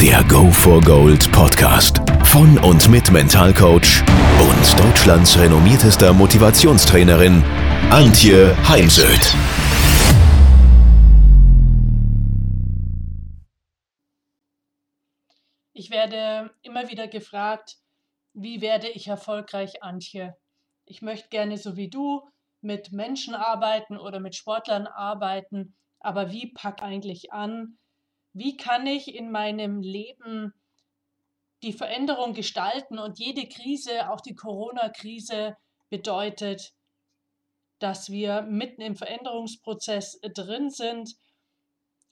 Der Go for Gold Podcast von und mit Mentalcoach und Deutschlands renommiertester Motivationstrainerin Antje Heimsöth. Ich werde immer wieder gefragt, wie werde ich erfolgreich, Antje? Ich möchte gerne so wie du mit Menschen arbeiten oder mit Sportlern arbeiten, aber wie pack eigentlich an? Wie kann ich in meinem Leben die Veränderung gestalten? Und jede Krise, auch die Corona-Krise, bedeutet, dass wir mitten im Veränderungsprozess drin sind,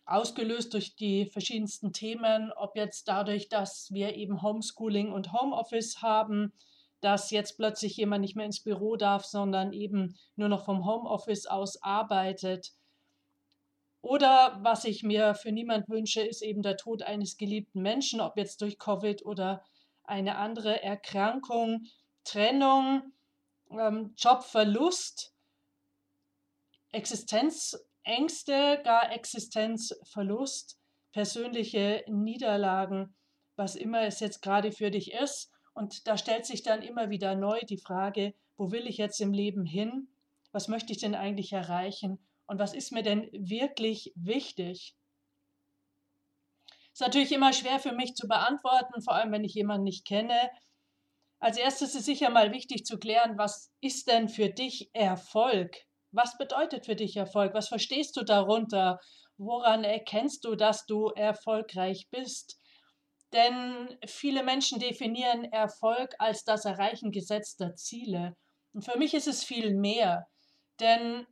ausgelöst durch die verschiedensten Themen, ob jetzt dadurch, dass wir eben Homeschooling und Homeoffice haben, dass jetzt plötzlich jemand nicht mehr ins Büro darf, sondern eben nur noch vom Homeoffice aus arbeitet, oder was ich mir für niemand wünsche, ist eben der Tod eines geliebten Menschen, ob jetzt durch Covid oder eine andere Erkrankung, Trennung, ähm, Jobverlust, Existenzängste, gar Existenzverlust, persönliche Niederlagen, was immer es jetzt gerade für dich ist. Und da stellt sich dann immer wieder neu die Frage, wo will ich jetzt im Leben hin? Was möchte ich denn eigentlich erreichen? Und was ist mir denn wirklich wichtig? Ist natürlich immer schwer für mich zu beantworten, vor allem wenn ich jemanden nicht kenne. Als erstes ist sicher mal wichtig zu klären, was ist denn für dich Erfolg? Was bedeutet für dich Erfolg? Was verstehst du darunter? Woran erkennst du, dass du erfolgreich bist? Denn viele Menschen definieren Erfolg als das Erreichen gesetzter Ziele. Und für mich ist es viel mehr. Denn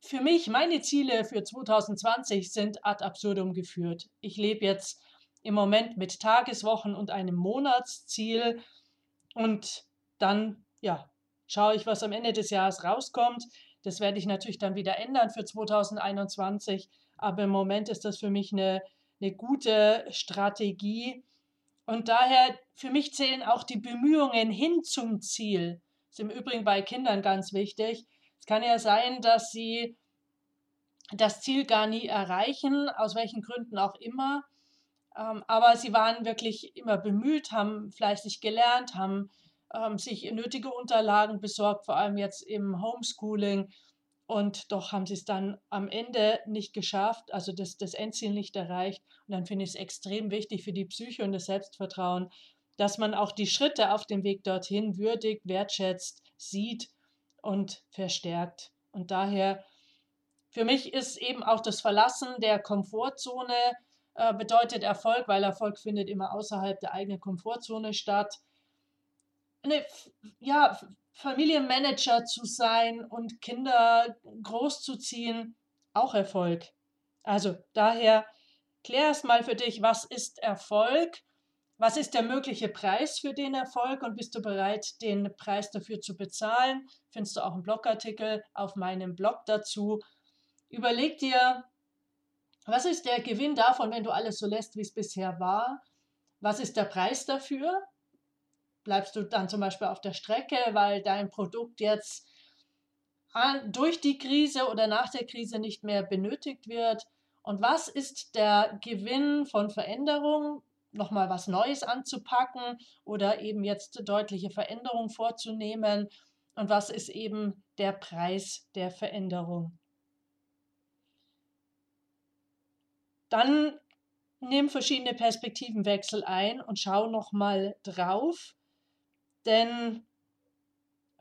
für mich, meine Ziele für 2020 sind ad absurdum geführt. Ich lebe jetzt im Moment mit Tageswochen und einem Monatsziel und dann, ja, schaue ich, was am Ende des Jahres rauskommt. Das werde ich natürlich dann wieder ändern für 2021, aber im Moment ist das für mich eine, eine gute Strategie. Und daher, für mich zählen auch die Bemühungen hin zum Ziel. Das ist im Übrigen bei Kindern ganz wichtig es kann ja sein, dass sie das Ziel gar nie erreichen, aus welchen Gründen auch immer. Ähm, aber sie waren wirklich immer bemüht, haben fleißig gelernt, haben ähm, sich nötige Unterlagen besorgt, vor allem jetzt im Homeschooling. Und doch haben sie es dann am Ende nicht geschafft, also das, das Endziel nicht erreicht. Und dann finde ich es extrem wichtig für die Psyche und das Selbstvertrauen, dass man auch die Schritte auf dem Weg dorthin würdigt, wertschätzt, sieht und verstärkt. Und daher, für mich ist eben auch das Verlassen der Komfortzone äh, bedeutet Erfolg, weil Erfolg findet immer außerhalb der eigenen Komfortzone statt. Eine, ja, Familienmanager zu sein und Kinder großzuziehen, auch Erfolg. Also daher klär es mal für dich, was ist Erfolg was ist der mögliche Preis für den Erfolg und bist du bereit, den Preis dafür zu bezahlen? Findest du auch einen Blogartikel auf meinem Blog dazu. Überleg dir, was ist der Gewinn davon, wenn du alles so lässt, wie es bisher war? Was ist der Preis dafür? Bleibst du dann zum Beispiel auf der Strecke, weil dein Produkt jetzt durch die Krise oder nach der Krise nicht mehr benötigt wird? Und was ist der Gewinn von Veränderung? Nochmal was Neues anzupacken oder eben jetzt deutliche Veränderungen vorzunehmen und was ist eben der Preis der Veränderung. Dann nimm verschiedene Perspektivenwechsel ein und schau nochmal drauf, denn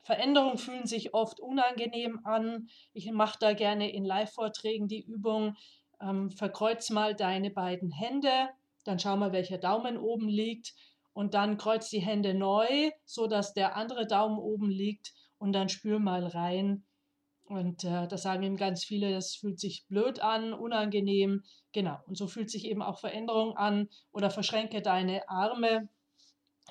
Veränderungen fühlen sich oft unangenehm an. Ich mache da gerne in Live-Vorträgen die Übung, ähm, verkreuz mal deine beiden Hände dann schau mal, welcher Daumen oben liegt und dann kreuz die Hände neu, so dass der andere Daumen oben liegt und dann spür mal rein. Und äh, das sagen eben ganz viele, das fühlt sich blöd an, unangenehm. Genau. Und so fühlt sich eben auch Veränderung an. Oder verschränke deine Arme.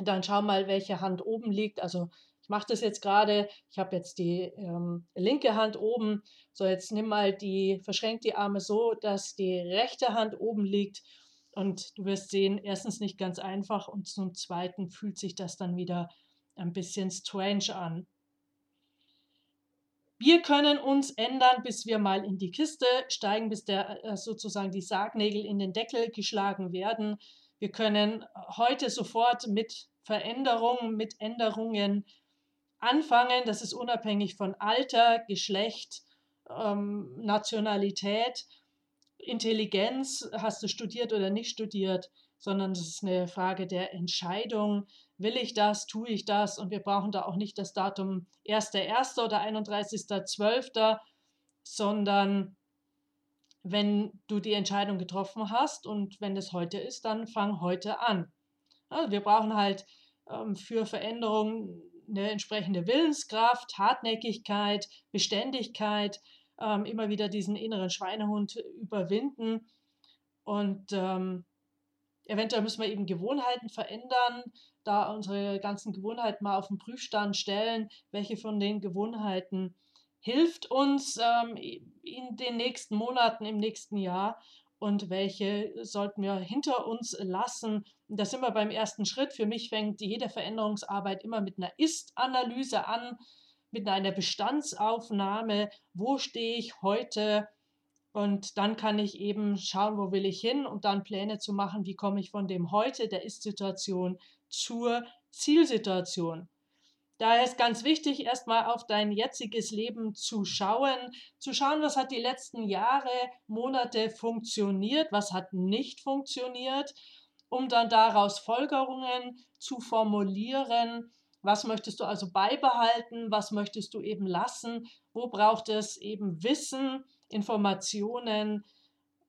Dann schau mal, welche Hand oben liegt. Also ich mache das jetzt gerade, ich habe jetzt die ähm, linke Hand oben, so jetzt nimm mal die, verschränk die Arme so, dass die rechte Hand oben liegt und du wirst sehen, erstens nicht ganz einfach und zum zweiten fühlt sich das dann wieder ein bisschen strange an. Wir können uns ändern, bis wir mal in die Kiste steigen, bis der äh, sozusagen die Sargnägel in den Deckel geschlagen werden. Wir können heute sofort mit Veränderungen, mit Änderungen anfangen. Das ist unabhängig von Alter, Geschlecht, ähm, Nationalität, Intelligenz, hast du studiert oder nicht studiert, sondern es ist eine Frage der Entscheidung. Will ich das, tue ich das? Und wir brauchen da auch nicht das Datum 1.1. oder 31.12., sondern wenn du die Entscheidung getroffen hast und wenn es heute ist, dann fang heute an. Also wir brauchen halt ähm, für Veränderungen eine entsprechende Willenskraft, Hartnäckigkeit, Beständigkeit, ähm, immer wieder diesen inneren Schweinehund überwinden. Und ähm, eventuell müssen wir eben Gewohnheiten verändern, da unsere ganzen Gewohnheiten mal auf den Prüfstand stellen, welche von den Gewohnheiten hilft uns ähm, in den nächsten Monaten, im nächsten Jahr und welche sollten wir hinter uns lassen. Und da sind wir beim ersten Schritt. Für mich fängt jede Veränderungsarbeit immer mit einer Ist-Analyse an, mit einer Bestandsaufnahme. Wo stehe ich heute? Und dann kann ich eben schauen, wo will ich hin und dann Pläne zu machen, wie komme ich von dem heute, der Ist-Situation, zur Zielsituation. Daher ist ganz wichtig, erstmal auf dein jetziges Leben zu schauen, zu schauen, was hat die letzten Jahre, Monate funktioniert, was hat nicht funktioniert, um dann daraus Folgerungen zu formulieren. Was möchtest du also beibehalten, was möchtest du eben lassen, wo braucht es eben Wissen, Informationen,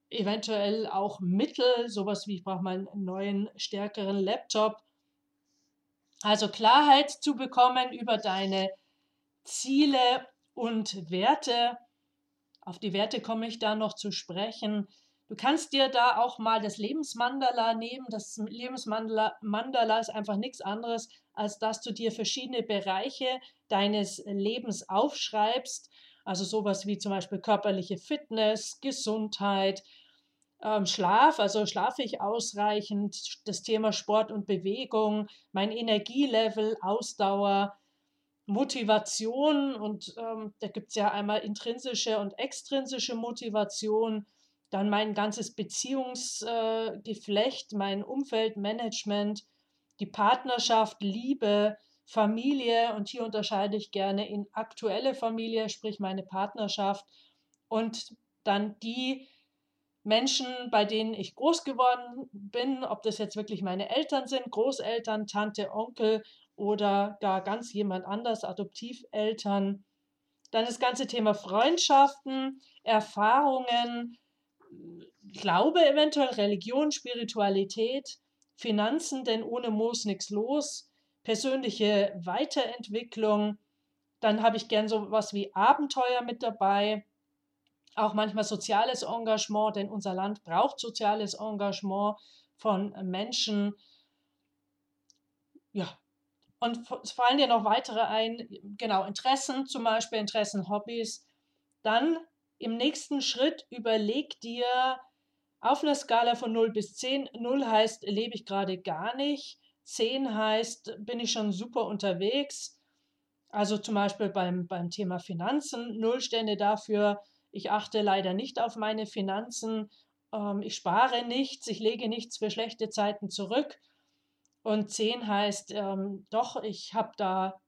eventuell auch Mittel, sowas wie ich brauche mal einen neuen, stärkeren Laptop, also Klarheit zu bekommen über deine Ziele und Werte. Auf die Werte komme ich da noch zu sprechen. Du kannst dir da auch mal das Lebensmandala nehmen. Das Lebensmandala ist einfach nichts anderes, als dass du dir verschiedene Bereiche deines Lebens aufschreibst. Also sowas wie zum Beispiel körperliche Fitness, Gesundheit, ähm, Schlaf, also schlafe ich ausreichend, das Thema Sport und Bewegung, mein Energielevel, Ausdauer, Motivation. Und ähm, da gibt es ja einmal intrinsische und extrinsische Motivation, dann mein ganzes Beziehungsgeflecht, äh, mein Umfeldmanagement, die Partnerschaft, Liebe, Familie und hier unterscheide ich gerne in aktuelle Familie, sprich meine Partnerschaft und dann die Menschen, bei denen ich groß geworden bin, ob das jetzt wirklich meine Eltern sind, Großeltern, Tante, Onkel oder gar ganz jemand anders, Adoptiveltern. Dann das ganze Thema Freundschaften, Erfahrungen, Glaube eventuell, Religion, Spiritualität, Finanzen, denn ohne Moos nichts los, persönliche Weiterentwicklung. Dann habe ich gern so was wie Abenteuer mit dabei, auch manchmal soziales Engagement, denn unser Land braucht soziales Engagement von Menschen. Ja, und fallen dir noch weitere ein, genau, Interessen, zum Beispiel Interessen, Hobbys. Dann im nächsten Schritt überleg dir auf einer Skala von 0 bis 10. 0 heißt, lebe ich gerade gar nicht. 10 heißt, bin ich schon super unterwegs. Also zum Beispiel beim, beim Thema Finanzen. 0 Stände dafür, ich achte leider nicht auf meine Finanzen, ähm, ich spare nichts, ich lege nichts für schlechte Zeiten zurück. Und 10 heißt, ähm, doch, ich habe da,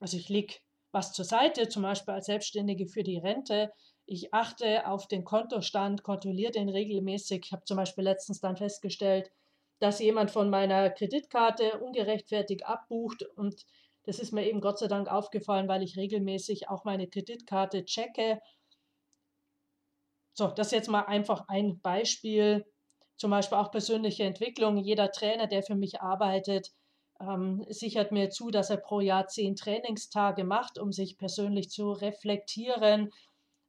also ich lege was zur Seite, zum Beispiel als Selbstständige für die Rente. Ich achte auf den Kontostand, kontrolliere den regelmäßig. Ich habe zum Beispiel letztens dann festgestellt, dass jemand von meiner Kreditkarte ungerechtfertigt abbucht und das ist mir eben Gott sei Dank aufgefallen, weil ich regelmäßig auch meine Kreditkarte checke so, das ist jetzt mal einfach ein Beispiel, zum Beispiel auch persönliche Entwicklung. Jeder Trainer, der für mich arbeitet, ähm, sichert mir zu, dass er pro Jahr zehn Trainingstage macht, um sich persönlich zu reflektieren,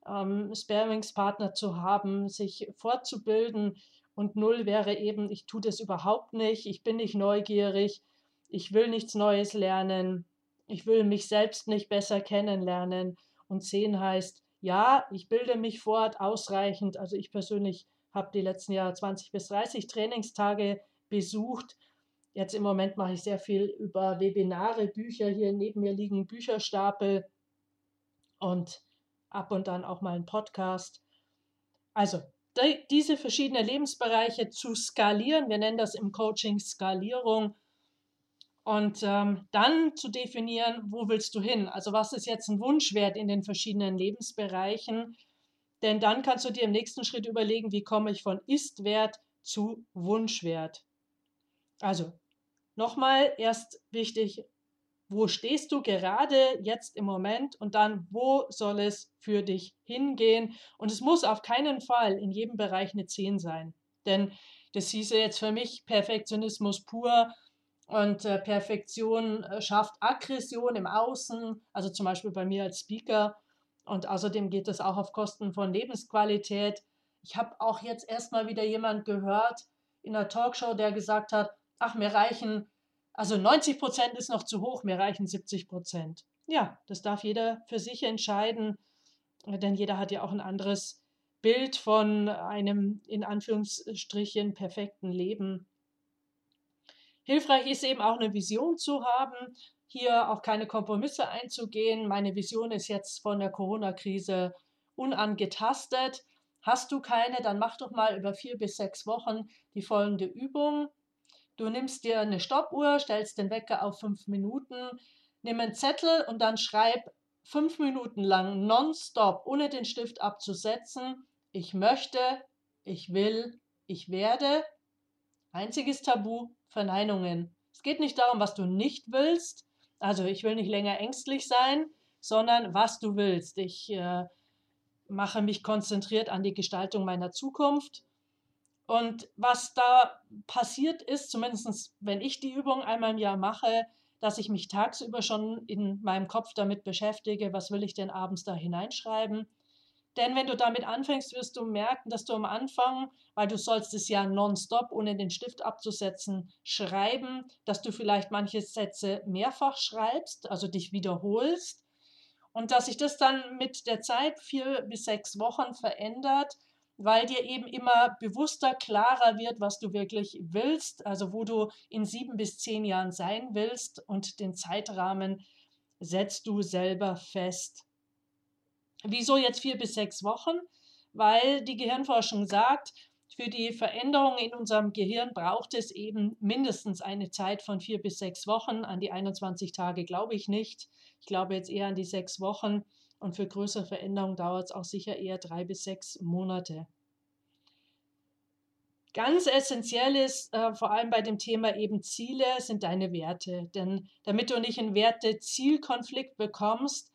ähm, Sparingspartner zu haben, sich fortzubilden. Und null wäre eben, ich tue das überhaupt nicht, ich bin nicht neugierig, ich will nichts Neues lernen ich will mich selbst nicht besser kennenlernen. Und 10 heißt, ja, ich bilde mich fort ausreichend. Also ich persönlich habe die letzten Jahre 20 bis 30 Trainingstage besucht. Jetzt im Moment mache ich sehr viel über Webinare, Bücher. Hier neben mir liegen Bücherstapel und ab und dann auch mal ein Podcast. Also die, diese verschiedenen Lebensbereiche zu skalieren, wir nennen das im Coaching Skalierung, und ähm, dann zu definieren, wo willst du hin? Also was ist jetzt ein Wunschwert in den verschiedenen Lebensbereichen? Denn dann kannst du dir im nächsten Schritt überlegen, wie komme ich von Ist-Wert zu Wunschwert. Also nochmal, erst wichtig, wo stehst du gerade jetzt im Moment und dann, wo soll es für dich hingehen? Und es muss auf keinen Fall in jedem Bereich eine 10 sein. Denn das hieße jetzt für mich Perfektionismus pur und äh, Perfektion äh, schafft Aggression im Außen, also zum Beispiel bei mir als Speaker. Und außerdem geht es auch auf Kosten von Lebensqualität. Ich habe auch jetzt erstmal wieder jemand gehört in einer Talkshow, der gesagt hat, ach, mir reichen, also 90 Prozent ist noch zu hoch, mir reichen 70 Prozent. Ja, das darf jeder für sich entscheiden, denn jeder hat ja auch ein anderes Bild von einem in Anführungsstrichen perfekten Leben. Hilfreich ist eben auch eine Vision zu haben, hier auch keine Kompromisse einzugehen. Meine Vision ist jetzt von der Corona-Krise unangetastet. Hast du keine, dann mach doch mal über vier bis sechs Wochen die folgende Übung. Du nimmst dir eine Stoppuhr, stellst den Wecker auf fünf Minuten, nimm einen Zettel und dann schreib fünf Minuten lang nonstop, ohne den Stift abzusetzen. Ich möchte, ich will, ich werde. Einziges Tabu, Verneinungen. Es geht nicht darum, was du nicht willst. Also ich will nicht länger ängstlich sein, sondern was du willst. Ich äh, mache mich konzentriert an die Gestaltung meiner Zukunft. Und was da passiert ist, zumindest wenn ich die Übung einmal im Jahr mache, dass ich mich tagsüber schon in meinem Kopf damit beschäftige, was will ich denn abends da hineinschreiben denn wenn du damit anfängst, wirst du merken, dass du am Anfang, weil du sollst es ja nonstop, ohne den Stift abzusetzen, schreiben, dass du vielleicht manche Sätze mehrfach schreibst, also dich wiederholst. Und dass sich das dann mit der Zeit vier bis sechs Wochen verändert, weil dir eben immer bewusster, klarer wird, was du wirklich willst, also wo du in sieben bis zehn Jahren sein willst und den Zeitrahmen setzt du selber fest. Wieso jetzt vier bis sechs Wochen? Weil die Gehirnforschung sagt, für die Veränderung in unserem Gehirn braucht es eben mindestens eine Zeit von vier bis sechs Wochen. An die 21 Tage glaube ich nicht. Ich glaube jetzt eher an die sechs Wochen. Und für größere Veränderungen dauert es auch sicher eher drei bis sechs Monate. Ganz essentiell ist, äh, vor allem bei dem Thema eben Ziele, sind deine Werte. Denn damit du nicht einen Werte-Zielkonflikt bekommst,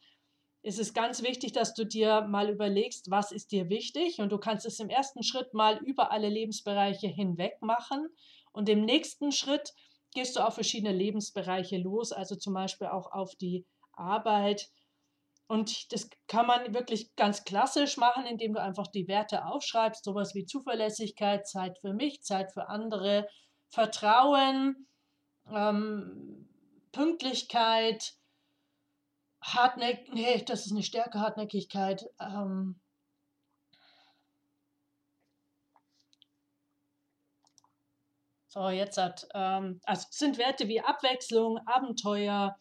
ist es ganz wichtig, dass du dir mal überlegst, was ist dir wichtig und du kannst es im ersten Schritt mal über alle Lebensbereiche hinweg machen und im nächsten Schritt gehst du auf verschiedene Lebensbereiche los, also zum Beispiel auch auf die Arbeit. Und das kann man wirklich ganz klassisch machen, indem du einfach die Werte aufschreibst, sowas wie Zuverlässigkeit, Zeit für mich, Zeit für andere, Vertrauen, ähm, Pünktlichkeit, Hartnäck, nee, das ist eine Stärke, Hartnäckigkeit. Ähm, so, jetzt hat, ähm, also sind Werte wie Abwechslung, Abenteuer,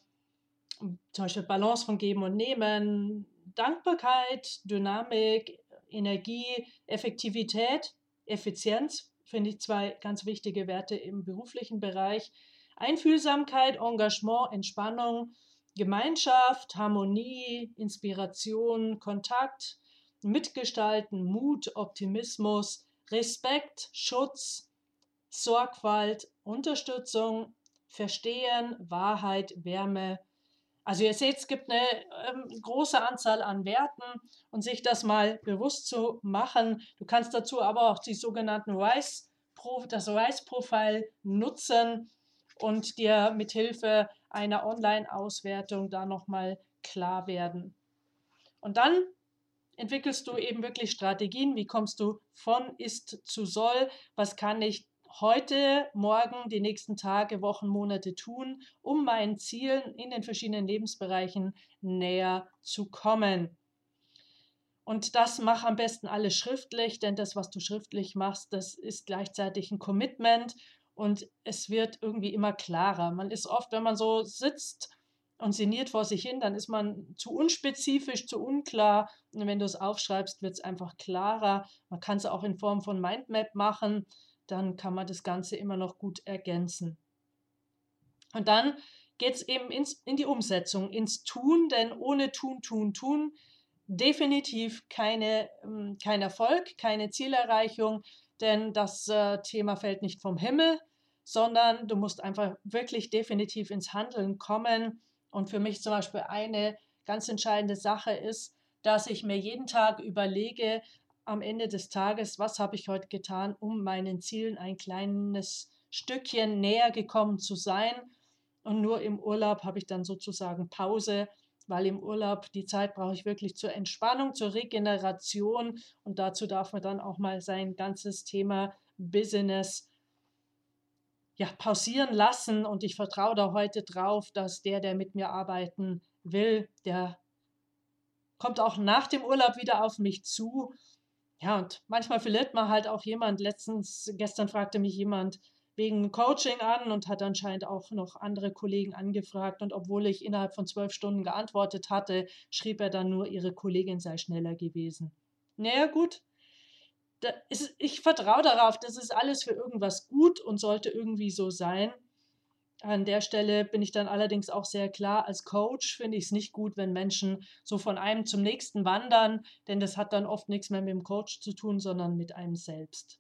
zum Beispiel Balance von Geben und Nehmen, Dankbarkeit, Dynamik, Energie, Effektivität, Effizienz, finde ich zwei ganz wichtige Werte im beruflichen Bereich. Einfühlsamkeit, Engagement, Entspannung, Gemeinschaft, Harmonie, Inspiration, Kontakt, Mitgestalten, Mut, Optimismus, Respekt, Schutz, Sorgfalt, Unterstützung, Verstehen, Wahrheit, Wärme. Also ihr seht, es gibt eine ähm, große Anzahl an Werten und sich das mal bewusst zu machen. Du kannst dazu aber auch die sogenannten Rice, das Rice-Profil nutzen und dir mit Hilfe einer Online-Auswertung da nochmal klar werden. Und dann entwickelst du eben wirklich Strategien, wie kommst du von ist zu soll, was kann ich heute, morgen, die nächsten Tage, Wochen, Monate tun, um meinen Zielen in den verschiedenen Lebensbereichen näher zu kommen. Und das mach am besten alles schriftlich, denn das, was du schriftlich machst, das ist gleichzeitig ein Commitment und es wird irgendwie immer klarer. Man ist oft, wenn man so sitzt und sinniert vor sich hin, dann ist man zu unspezifisch, zu unklar. Und wenn du es aufschreibst, wird es einfach klarer. Man kann es auch in Form von Mindmap machen, dann kann man das Ganze immer noch gut ergänzen. Und dann geht es eben ins, in die Umsetzung, ins Tun, denn ohne Tun, Tun, Tun definitiv keine, ähm, kein Erfolg, keine Zielerreichung, denn das äh, Thema fällt nicht vom Himmel, sondern du musst einfach wirklich definitiv ins Handeln kommen. Und für mich zum Beispiel eine ganz entscheidende Sache ist, dass ich mir jeden Tag überlege, am Ende des Tages, was habe ich heute getan, um meinen Zielen ein kleines Stückchen näher gekommen zu sein. Und nur im Urlaub habe ich dann sozusagen Pause weil im Urlaub die Zeit brauche ich wirklich zur Entspannung, zur Regeneration und dazu darf man dann auch mal sein ganzes Thema Business ja, pausieren lassen und ich vertraue da heute drauf, dass der, der mit mir arbeiten will, der kommt auch nach dem Urlaub wieder auf mich zu. Ja, und manchmal verliert man halt auch jemand. Letztens, gestern fragte mich jemand, wegen Coaching an und hat anscheinend auch noch andere Kollegen angefragt. Und obwohl ich innerhalb von zwölf Stunden geantwortet hatte, schrieb er dann nur, ihre Kollegin sei schneller gewesen. Naja, gut. Ist, ich vertraue darauf, das ist alles für irgendwas gut und sollte irgendwie so sein. An der Stelle bin ich dann allerdings auch sehr klar, als Coach finde ich es nicht gut, wenn Menschen so von einem zum nächsten wandern, denn das hat dann oft nichts mehr mit dem Coach zu tun, sondern mit einem selbst.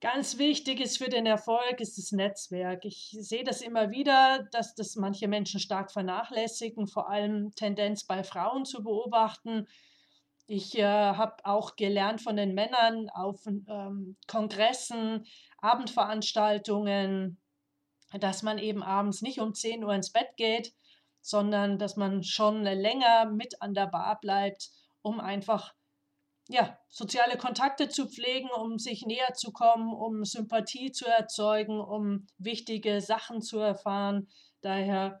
Ganz wichtig ist für den Erfolg ist das Netzwerk. Ich sehe das immer wieder, dass das manche Menschen stark vernachlässigen, vor allem Tendenz bei Frauen zu beobachten. Ich äh, habe auch gelernt von den Männern auf ähm, Kongressen, Abendveranstaltungen, dass man eben abends nicht um 10 Uhr ins Bett geht, sondern dass man schon länger mit an der Bar bleibt, um einfach ja, soziale Kontakte zu pflegen, um sich näher zu kommen, um Sympathie zu erzeugen, um wichtige Sachen zu erfahren. Daher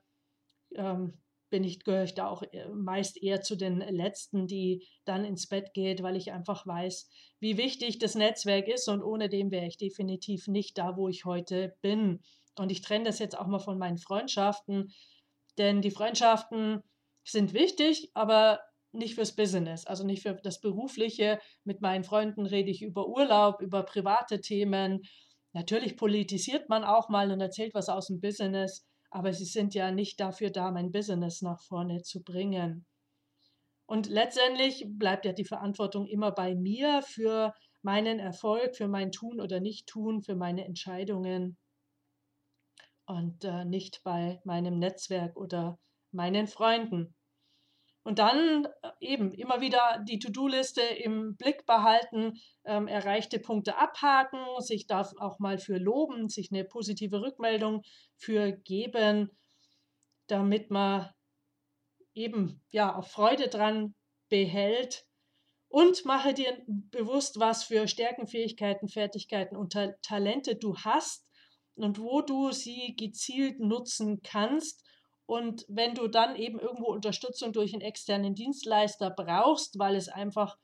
ähm, bin ich, gehöre ich da auch äh, meist eher zu den Letzten, die dann ins Bett geht, weil ich einfach weiß, wie wichtig das Netzwerk ist und ohne dem wäre ich definitiv nicht da, wo ich heute bin. Und ich trenne das jetzt auch mal von meinen Freundschaften, denn die Freundschaften sind wichtig, aber nicht fürs Business, also nicht für das Berufliche. Mit meinen Freunden rede ich über Urlaub, über private Themen. Natürlich politisiert man auch mal und erzählt was aus dem Business, aber sie sind ja nicht dafür da, mein Business nach vorne zu bringen. Und letztendlich bleibt ja die Verantwortung immer bei mir für meinen Erfolg, für mein Tun oder Nicht-Tun, für meine Entscheidungen und äh, nicht bei meinem Netzwerk oder meinen Freunden. Und dann äh, eben immer wieder die To-Do-Liste im Blick behalten, ähm, erreichte Punkte abhaken, sich da auch mal für loben, sich eine positive Rückmeldung für geben, damit man eben ja auch Freude dran behält und mache dir bewusst, was für Stärken, Fähigkeiten, Fertigkeiten und Ta Talente du hast und wo du sie gezielt nutzen kannst und wenn du dann eben irgendwo Unterstützung durch einen externen Dienstleister brauchst, weil es einfach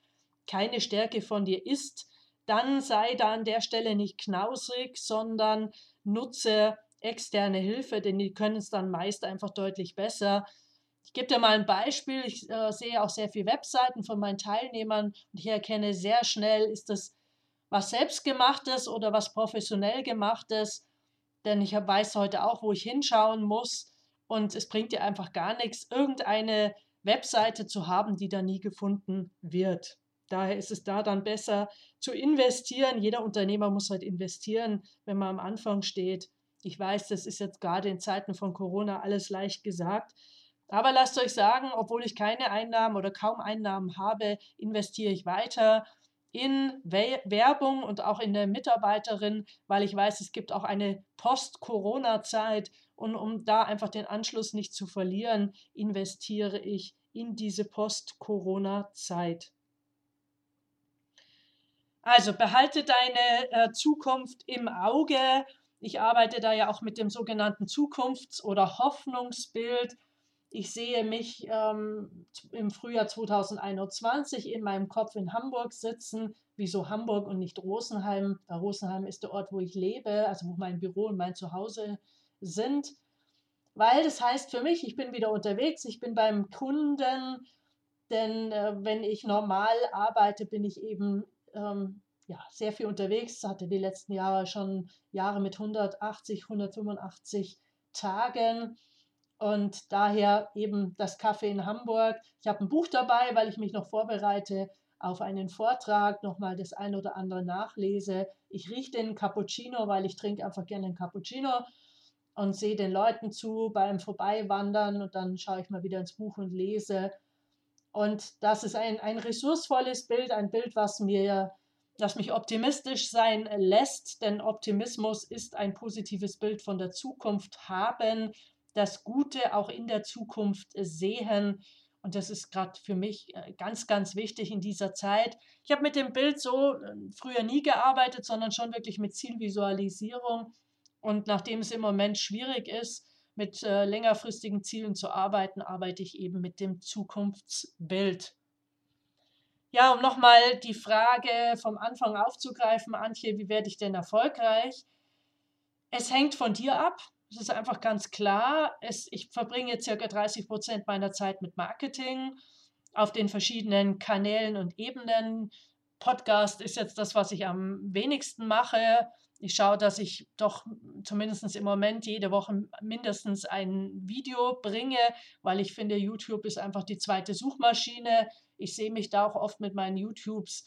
keine Stärke von dir ist, dann sei da an der Stelle nicht knausrig, sondern nutze externe Hilfe, denn die können es dann meist einfach deutlich besser. Ich gebe dir mal ein Beispiel. Ich äh, sehe auch sehr viele Webseiten von meinen Teilnehmern und ich erkenne sehr schnell, ist das was selbstgemachtes oder was professionell gemachtes. Denn ich weiß heute auch, wo ich hinschauen muss und es bringt dir einfach gar nichts, irgendeine Webseite zu haben, die da nie gefunden wird. Daher ist es da dann besser zu investieren. Jeder Unternehmer muss halt investieren, wenn man am Anfang steht. Ich weiß, das ist jetzt gerade in Zeiten von Corona alles leicht gesagt. Aber lasst euch sagen, obwohl ich keine Einnahmen oder kaum Einnahmen habe, investiere ich weiter in Werbung und auch in der Mitarbeiterin, weil ich weiß, es gibt auch eine Post-Corona-Zeit und um da einfach den Anschluss nicht zu verlieren, investiere ich in diese Post-Corona-Zeit. Also behalte deine äh, Zukunft im Auge. Ich arbeite da ja auch mit dem sogenannten Zukunfts- oder Hoffnungsbild. Ich sehe mich ähm, im Frühjahr 2021 in meinem Kopf in Hamburg sitzen. Wieso Hamburg und nicht Rosenheim? Weil Rosenheim ist der Ort, wo ich lebe, also wo mein Büro und mein Zuhause sind. Weil das heißt für mich, ich bin wieder unterwegs, ich bin beim Kunden, denn äh, wenn ich normal arbeite, bin ich eben ähm, ja, sehr viel unterwegs, hatte die letzten Jahre schon Jahre mit 180, 185 Tagen und daher eben das Kaffee in Hamburg. Ich habe ein Buch dabei, weil ich mich noch vorbereite auf einen Vortrag, nochmal das ein oder andere nachlese. Ich rieche den Cappuccino, weil ich trinke einfach gerne einen Cappuccino und sehe den Leuten zu beim Vorbeiwandern und dann schaue ich mal wieder ins Buch und lese. Und das ist ein, ein ressourcevolles Bild, ein Bild, was mir das mich optimistisch sein lässt, denn Optimismus ist ein positives Bild von der Zukunft haben, das Gute auch in der Zukunft sehen. Und das ist gerade für mich äh, ganz, ganz wichtig in dieser Zeit. Ich habe mit dem Bild so äh, früher nie gearbeitet, sondern schon wirklich mit Zielvisualisierung. Und nachdem es im Moment schwierig ist, mit äh, längerfristigen Zielen zu arbeiten, arbeite ich eben mit dem Zukunftsbild. Ja, um nochmal die Frage vom Anfang aufzugreifen, Antje, wie werde ich denn erfolgreich? Es hängt von dir ab. Es ist einfach ganz klar. Es, ich verbringe circa 30 Prozent meiner Zeit mit Marketing auf den verschiedenen Kanälen und Ebenen. Podcast ist jetzt das, was ich am wenigsten mache ich schaue, dass ich doch zumindest im Moment jede Woche mindestens ein Video bringe, weil ich finde, YouTube ist einfach die zweite Suchmaschine. Ich sehe mich da auch oft mit meinen YouTubes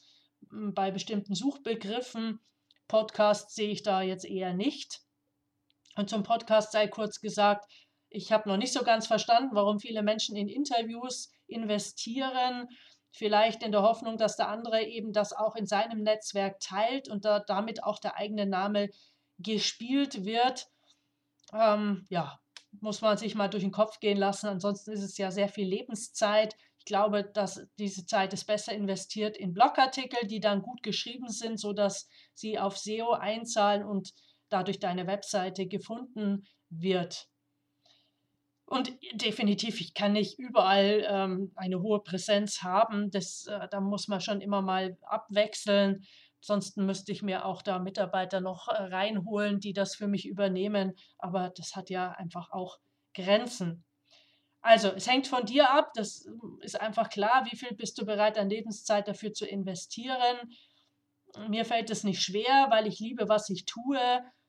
hm, bei bestimmten Suchbegriffen. Podcast sehe ich da jetzt eher nicht. Und zum Podcast sei kurz gesagt, ich habe noch nicht so ganz verstanden, warum viele Menschen in Interviews investieren vielleicht in der Hoffnung, dass der andere eben das auch in seinem Netzwerk teilt und da, damit auch der eigene Name gespielt wird. Ähm, ja, muss man sich mal durch den Kopf gehen lassen. Ansonsten ist es ja sehr viel Lebenszeit. Ich glaube, dass diese Zeit ist besser investiert in Blogartikel, die dann gut geschrieben sind, sodass sie auf SEO einzahlen und dadurch deine Webseite gefunden wird. Und definitiv, ich kann nicht überall ähm, eine hohe Präsenz haben. Das, äh, da muss man schon immer mal abwechseln. Sonst müsste ich mir auch da Mitarbeiter noch äh, reinholen, die das für mich übernehmen. Aber das hat ja einfach auch Grenzen. Also, es hängt von dir ab. Das ähm, ist einfach klar. Wie viel bist du bereit, an Lebenszeit dafür zu investieren? Mir fällt es nicht schwer, weil ich liebe, was ich tue.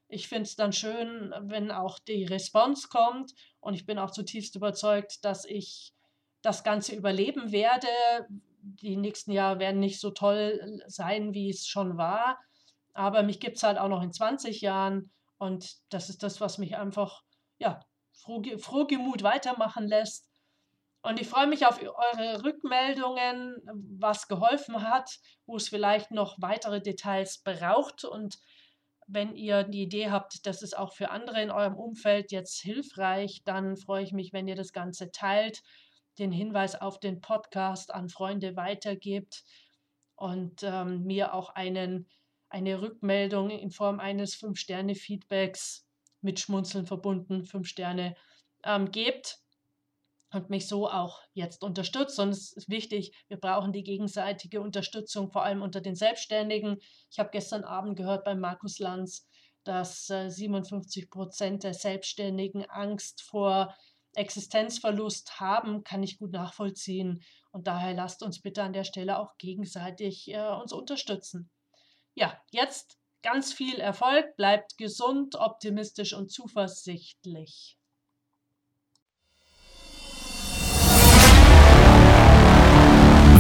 Ich finde es dann schön, wenn auch die Response kommt und ich bin auch zutiefst überzeugt, dass ich das Ganze überleben werde. Die nächsten Jahre werden nicht so toll sein, wie es schon war, aber mich gibt es halt auch noch in 20 Jahren und das ist das, was mich einfach ja, froh, frohgemut weitermachen lässt. Und ich freue mich auf eure Rückmeldungen, was geholfen hat, wo es vielleicht noch weitere Details braucht und wenn ihr die Idee habt, das ist auch für andere in eurem Umfeld jetzt hilfreich, dann freue ich mich, wenn ihr das Ganze teilt, den Hinweis auf den Podcast an Freunde weitergebt und ähm, mir auch einen, eine Rückmeldung in Form eines 5-Sterne-Feedbacks mit Schmunzeln verbunden, 5 Sterne ähm, gebt und mich so auch jetzt unterstützt. Und es ist wichtig, wir brauchen die gegenseitige Unterstützung, vor allem unter den Selbstständigen. Ich habe gestern Abend gehört bei Markus Lanz, dass äh, 57 Prozent der Selbstständigen Angst vor Existenzverlust haben, kann ich gut nachvollziehen. Und daher lasst uns bitte an der Stelle auch gegenseitig äh, uns unterstützen. Ja, jetzt ganz viel Erfolg, bleibt gesund, optimistisch und zuversichtlich.